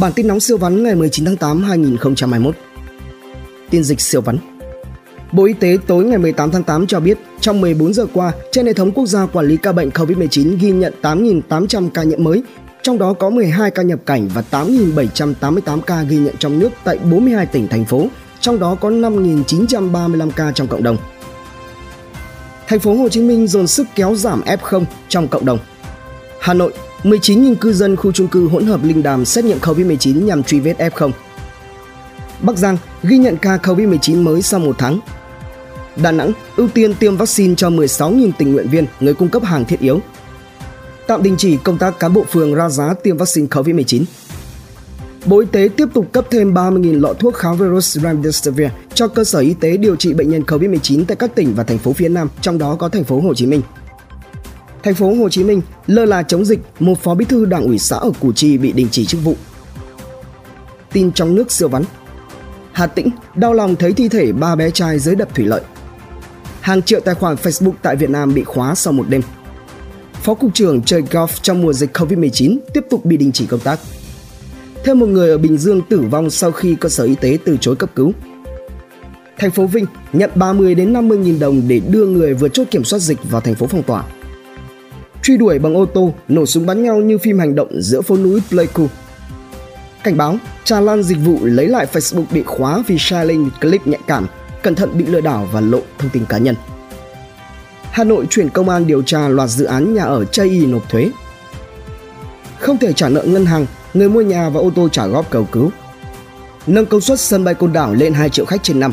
Bản tin nóng siêu vắn ngày 19 tháng 8 2021. Tin dịch siêu vắn. Bộ Y tế tối ngày 18 tháng 8 cho biết, trong 14 giờ qua, trên hệ thống quốc gia quản lý ca bệnh COVID-19 ghi nhận 8.800 ca nhiễm mới, trong đó có 12 ca nhập cảnh và 8.788 ca ghi nhận trong nước tại 42 tỉnh thành phố, trong đó có 5.935 ca trong cộng đồng. Thành phố Hồ Chí Minh dồn sức kéo giảm F0 trong cộng đồng. Hà Nội 19.000 cư dân khu chung cư hỗn hợp Linh Đàm xét nghiệm COVID-19 nhằm truy vết F0. Bắc Giang ghi nhận ca COVID-19 mới sau một tháng. Đà Nẵng ưu tiên tiêm vaccine cho 16.000 tình nguyện viên, người cung cấp hàng thiết yếu. Tạm đình chỉ công tác cán bộ phường ra giá tiêm vaccine COVID-19. Bộ Y tế tiếp tục cấp thêm 30.000 lọ thuốc kháng virus Remdesivir cho cơ sở y tế điều trị bệnh nhân COVID-19 tại các tỉnh và thành phố phía Nam, trong đó có thành phố Hồ Chí Minh. Thành phố Hồ Chí Minh lơ là chống dịch, một phó bí thư đảng ủy xã ở Củ Chi bị đình chỉ chức vụ. Tin trong nước siêu vắn. Hà Tĩnh đau lòng thấy thi thể ba bé trai dưới đập thủy lợi. Hàng triệu tài khoản Facebook tại Việt Nam bị khóa sau một đêm. Phó cục trưởng chơi golf trong mùa dịch Covid-19 tiếp tục bị đình chỉ công tác. Thêm một người ở Bình Dương tử vong sau khi cơ sở y tế từ chối cấp cứu. Thành phố Vinh nhận 30 đến 50 nghìn đồng để đưa người vượt chốt kiểm soát dịch vào thành phố phong tỏa truy đuổi bằng ô tô, nổ súng bắn nhau như phim hành động giữa phố núi Pleiku. Cảnh báo, tràn lan dịch vụ lấy lại Facebook bị khóa vì sharing clip nhạy cảm, cẩn thận bị lừa đảo và lộ thông tin cá nhân. Hà Nội chuyển công an điều tra loạt dự án nhà ở chây y nộp thuế. Không thể trả nợ ngân hàng, người mua nhà và ô tô trả góp cầu cứu. Nâng công suất sân bay Côn Đảo lên 2 triệu khách trên năm.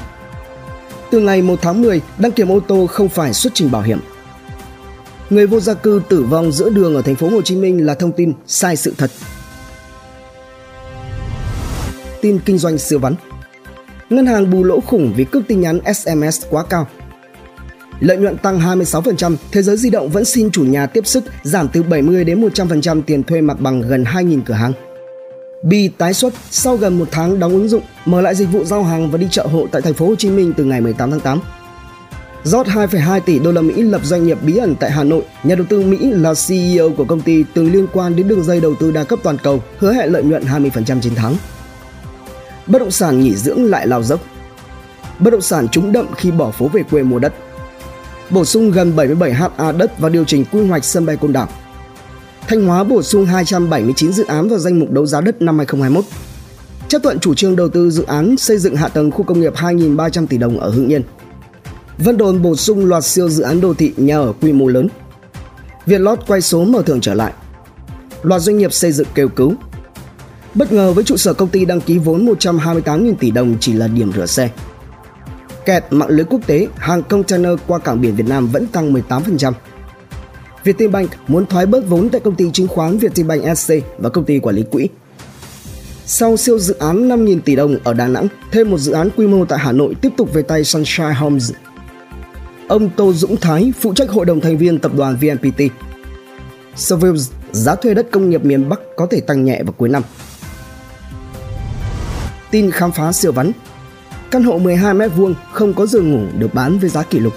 Từ ngày 1 tháng 10, đăng kiểm ô tô không phải xuất trình bảo hiểm người vô gia cư tử vong giữa đường ở thành phố Hồ Chí Minh là thông tin sai sự thật. Tin kinh doanh siêu vắn. Ngân hàng bù lỗ khủng vì cước tin nhắn SMS quá cao. Lợi nhuận tăng 26%, Thế giới di động vẫn xin chủ nhà tiếp sức giảm từ 70 đến 100% tiền thuê mặt bằng gần 2.000 cửa hàng. Bi tái xuất sau gần một tháng đóng ứng dụng, mở lại dịch vụ giao hàng và đi chợ hộ tại thành phố Hồ Chí Minh từ ngày 18 tháng 8 rót 2,2 tỷ đô la Mỹ lập doanh nghiệp bí ẩn tại Hà Nội. Nhà đầu tư Mỹ là CEO của công ty từng liên quan đến đường dây đầu tư đa cấp toàn cầu, hứa hẹn lợi nhuận 20% chiến thắng. Bất động sản nghỉ dưỡng lại lao dốc. Bất động sản trúng đậm khi bỏ phố về quê mua đất. Bổ sung gần 77 ha đất và điều chỉnh quy hoạch sân bay Côn Đảo. Thanh Hóa bổ sung 279 dự án vào danh mục đấu giá đất năm 2021. Chấp thuận chủ trương đầu tư dự án xây dựng hạ tầng khu công nghiệp 2.300 tỷ đồng ở Hưng Yên. Vân Đồn bổ sung loạt siêu dự án đô thị nhà ở quy mô lớn. Vietlott quay số mở thưởng trở lại. Loạt doanh nghiệp xây dựng kêu cứu. Bất ngờ với trụ sở công ty đăng ký vốn 128.000 tỷ đồng chỉ là điểm rửa xe. Kẹt mạng lưới quốc tế, hàng container qua cảng biển Việt Nam vẫn tăng 18%. Vietinbank muốn thoái bớt vốn tại công ty chứng khoán Vietinbank SC và công ty quản lý quỹ. Sau siêu dự án 5.000 tỷ đồng ở Đà Nẵng, thêm một dự án quy mô tại Hà Nội tiếp tục về tay Sunshine Homes Ông Tô Dũng Thái, phụ trách hội đồng thành viên tập đoàn VNPT. Surveys, giá thuê đất công nghiệp miền Bắc có thể tăng nhẹ vào cuối năm. Tin khám phá siêu vắn Căn hộ 12 m2 không có giường ngủ được bán với giá kỷ lục.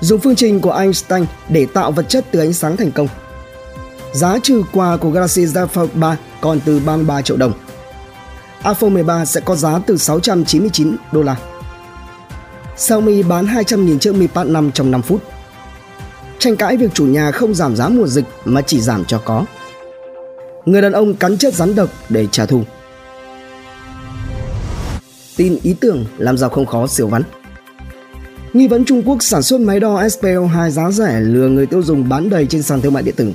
Dùng phương trình của Einstein để tạo vật chất từ ánh sáng thành công. Giá trừ quà của Galaxy Z Fold 3 còn từ 33 triệu đồng. iPhone 13 sẽ có giá từ 699 đô la. Xiaomi bán 200.000 chiếc Mi Pad 5 trong 5 phút. Tranh cãi việc chủ nhà không giảm giá mùa dịch mà chỉ giảm cho có. Người đàn ông cắn chết rắn độc để trả thù. Tin ý tưởng làm giàu không khó siêu vắn. Nghi vấn Trung Quốc sản xuất máy đo SPO2 giá rẻ lừa người tiêu dùng bán đầy trên sàn thương mại điện tử.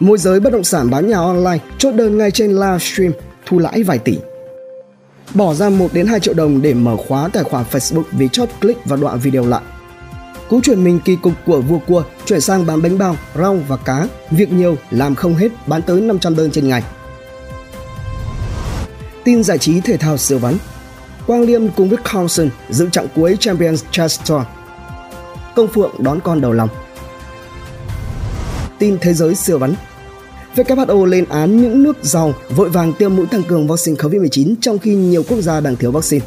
Môi giới bất động sản bán nhà online chốt đơn ngay trên livestream, thu lãi vài tỷ bỏ ra 1 đến 2 triệu đồng để mở khóa tài khoản Facebook vì chót click vào đoạn video lại. Cú chuyển mình kỳ cục của vua cua chuyển sang bán bánh bao, rau và cá, việc nhiều làm không hết bán tới 500 đơn trên ngày. Tin giải trí thể thao siêu vắn Quang Liêm cùng với Carlson giữ chặng cuối Champions Chess Tour. Công Phượng đón con đầu lòng. Tin thế giới siêu vắn WHO lên án những nước giàu, vội vàng tiêm mũi tăng cường vaccine COVID-19 trong khi nhiều quốc gia đang thiếu vaccine.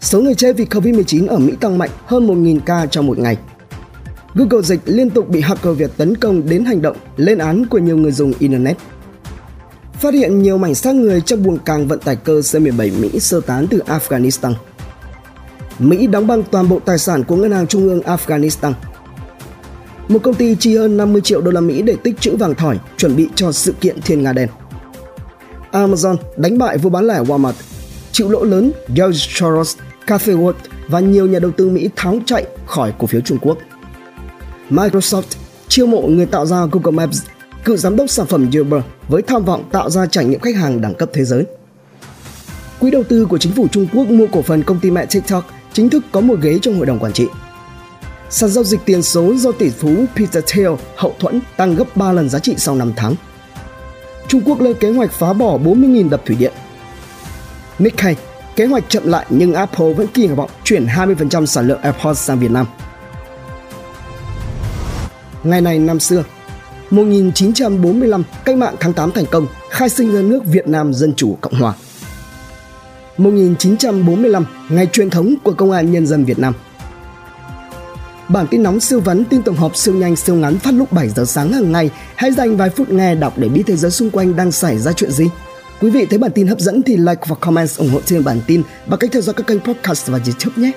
Số người chết vì COVID-19 ở Mỹ tăng mạnh hơn 1.000 ca trong một ngày. Google Dịch liên tục bị hacker Việt tấn công đến hành động lên án của nhiều người dùng Internet. phát hiện nhiều mảnh xác người trong buồng càng vận tải cơ C-17 Mỹ sơ tán từ Afghanistan. Mỹ đóng băng toàn bộ tài sản của Ngân hàng Trung ương Afghanistan. Một công ty chi hơn 50 triệu đô la Mỹ để tích trữ vàng thỏi, chuẩn bị cho sự kiện Thiên Nga Đen. Amazon đánh bại vua bán lẻ Walmart, chịu lỗ lớn George Soros, Cathie Wood và nhiều nhà đầu tư Mỹ tháo chạy khỏi cổ phiếu Trung Quốc. Microsoft chiêu mộ người tạo ra Google Maps, cựu giám đốc sản phẩm Uber với tham vọng tạo ra trải nghiệm khách hàng đẳng cấp thế giới. Quỹ đầu tư của chính phủ Trung Quốc mua cổ phần công ty mẹ TikTok chính thức có một ghế trong hội đồng quản trị. Sàn giao dịch tiền số do tỷ phú Peter Thiel hậu thuẫn tăng gấp 3 lần giá trị sau 5 tháng. Trung Quốc lên kế hoạch phá bỏ 40.000 đập thủy điện. Nikkei, kế hoạch chậm lại nhưng Apple vẫn kỳ vọng chuyển 20% sản lượng AirPods sang Việt Nam. Ngày này năm xưa, 1945, cách mạng tháng 8 thành công, khai sinh ra nước Việt Nam Dân Chủ Cộng Hòa. 1945, ngày truyền thống của Công an Nhân dân Việt Nam. Bản tin nóng siêu vấn tin tổng hợp siêu nhanh siêu ngắn phát lúc 7 giờ sáng hàng ngày. Hãy dành vài phút nghe đọc để biết thế giới xung quanh đang xảy ra chuyện gì. Quý vị thấy bản tin hấp dẫn thì like và comment ủng hộ trên bản tin bằng cách theo dõi các kênh podcast và YouTube nhé.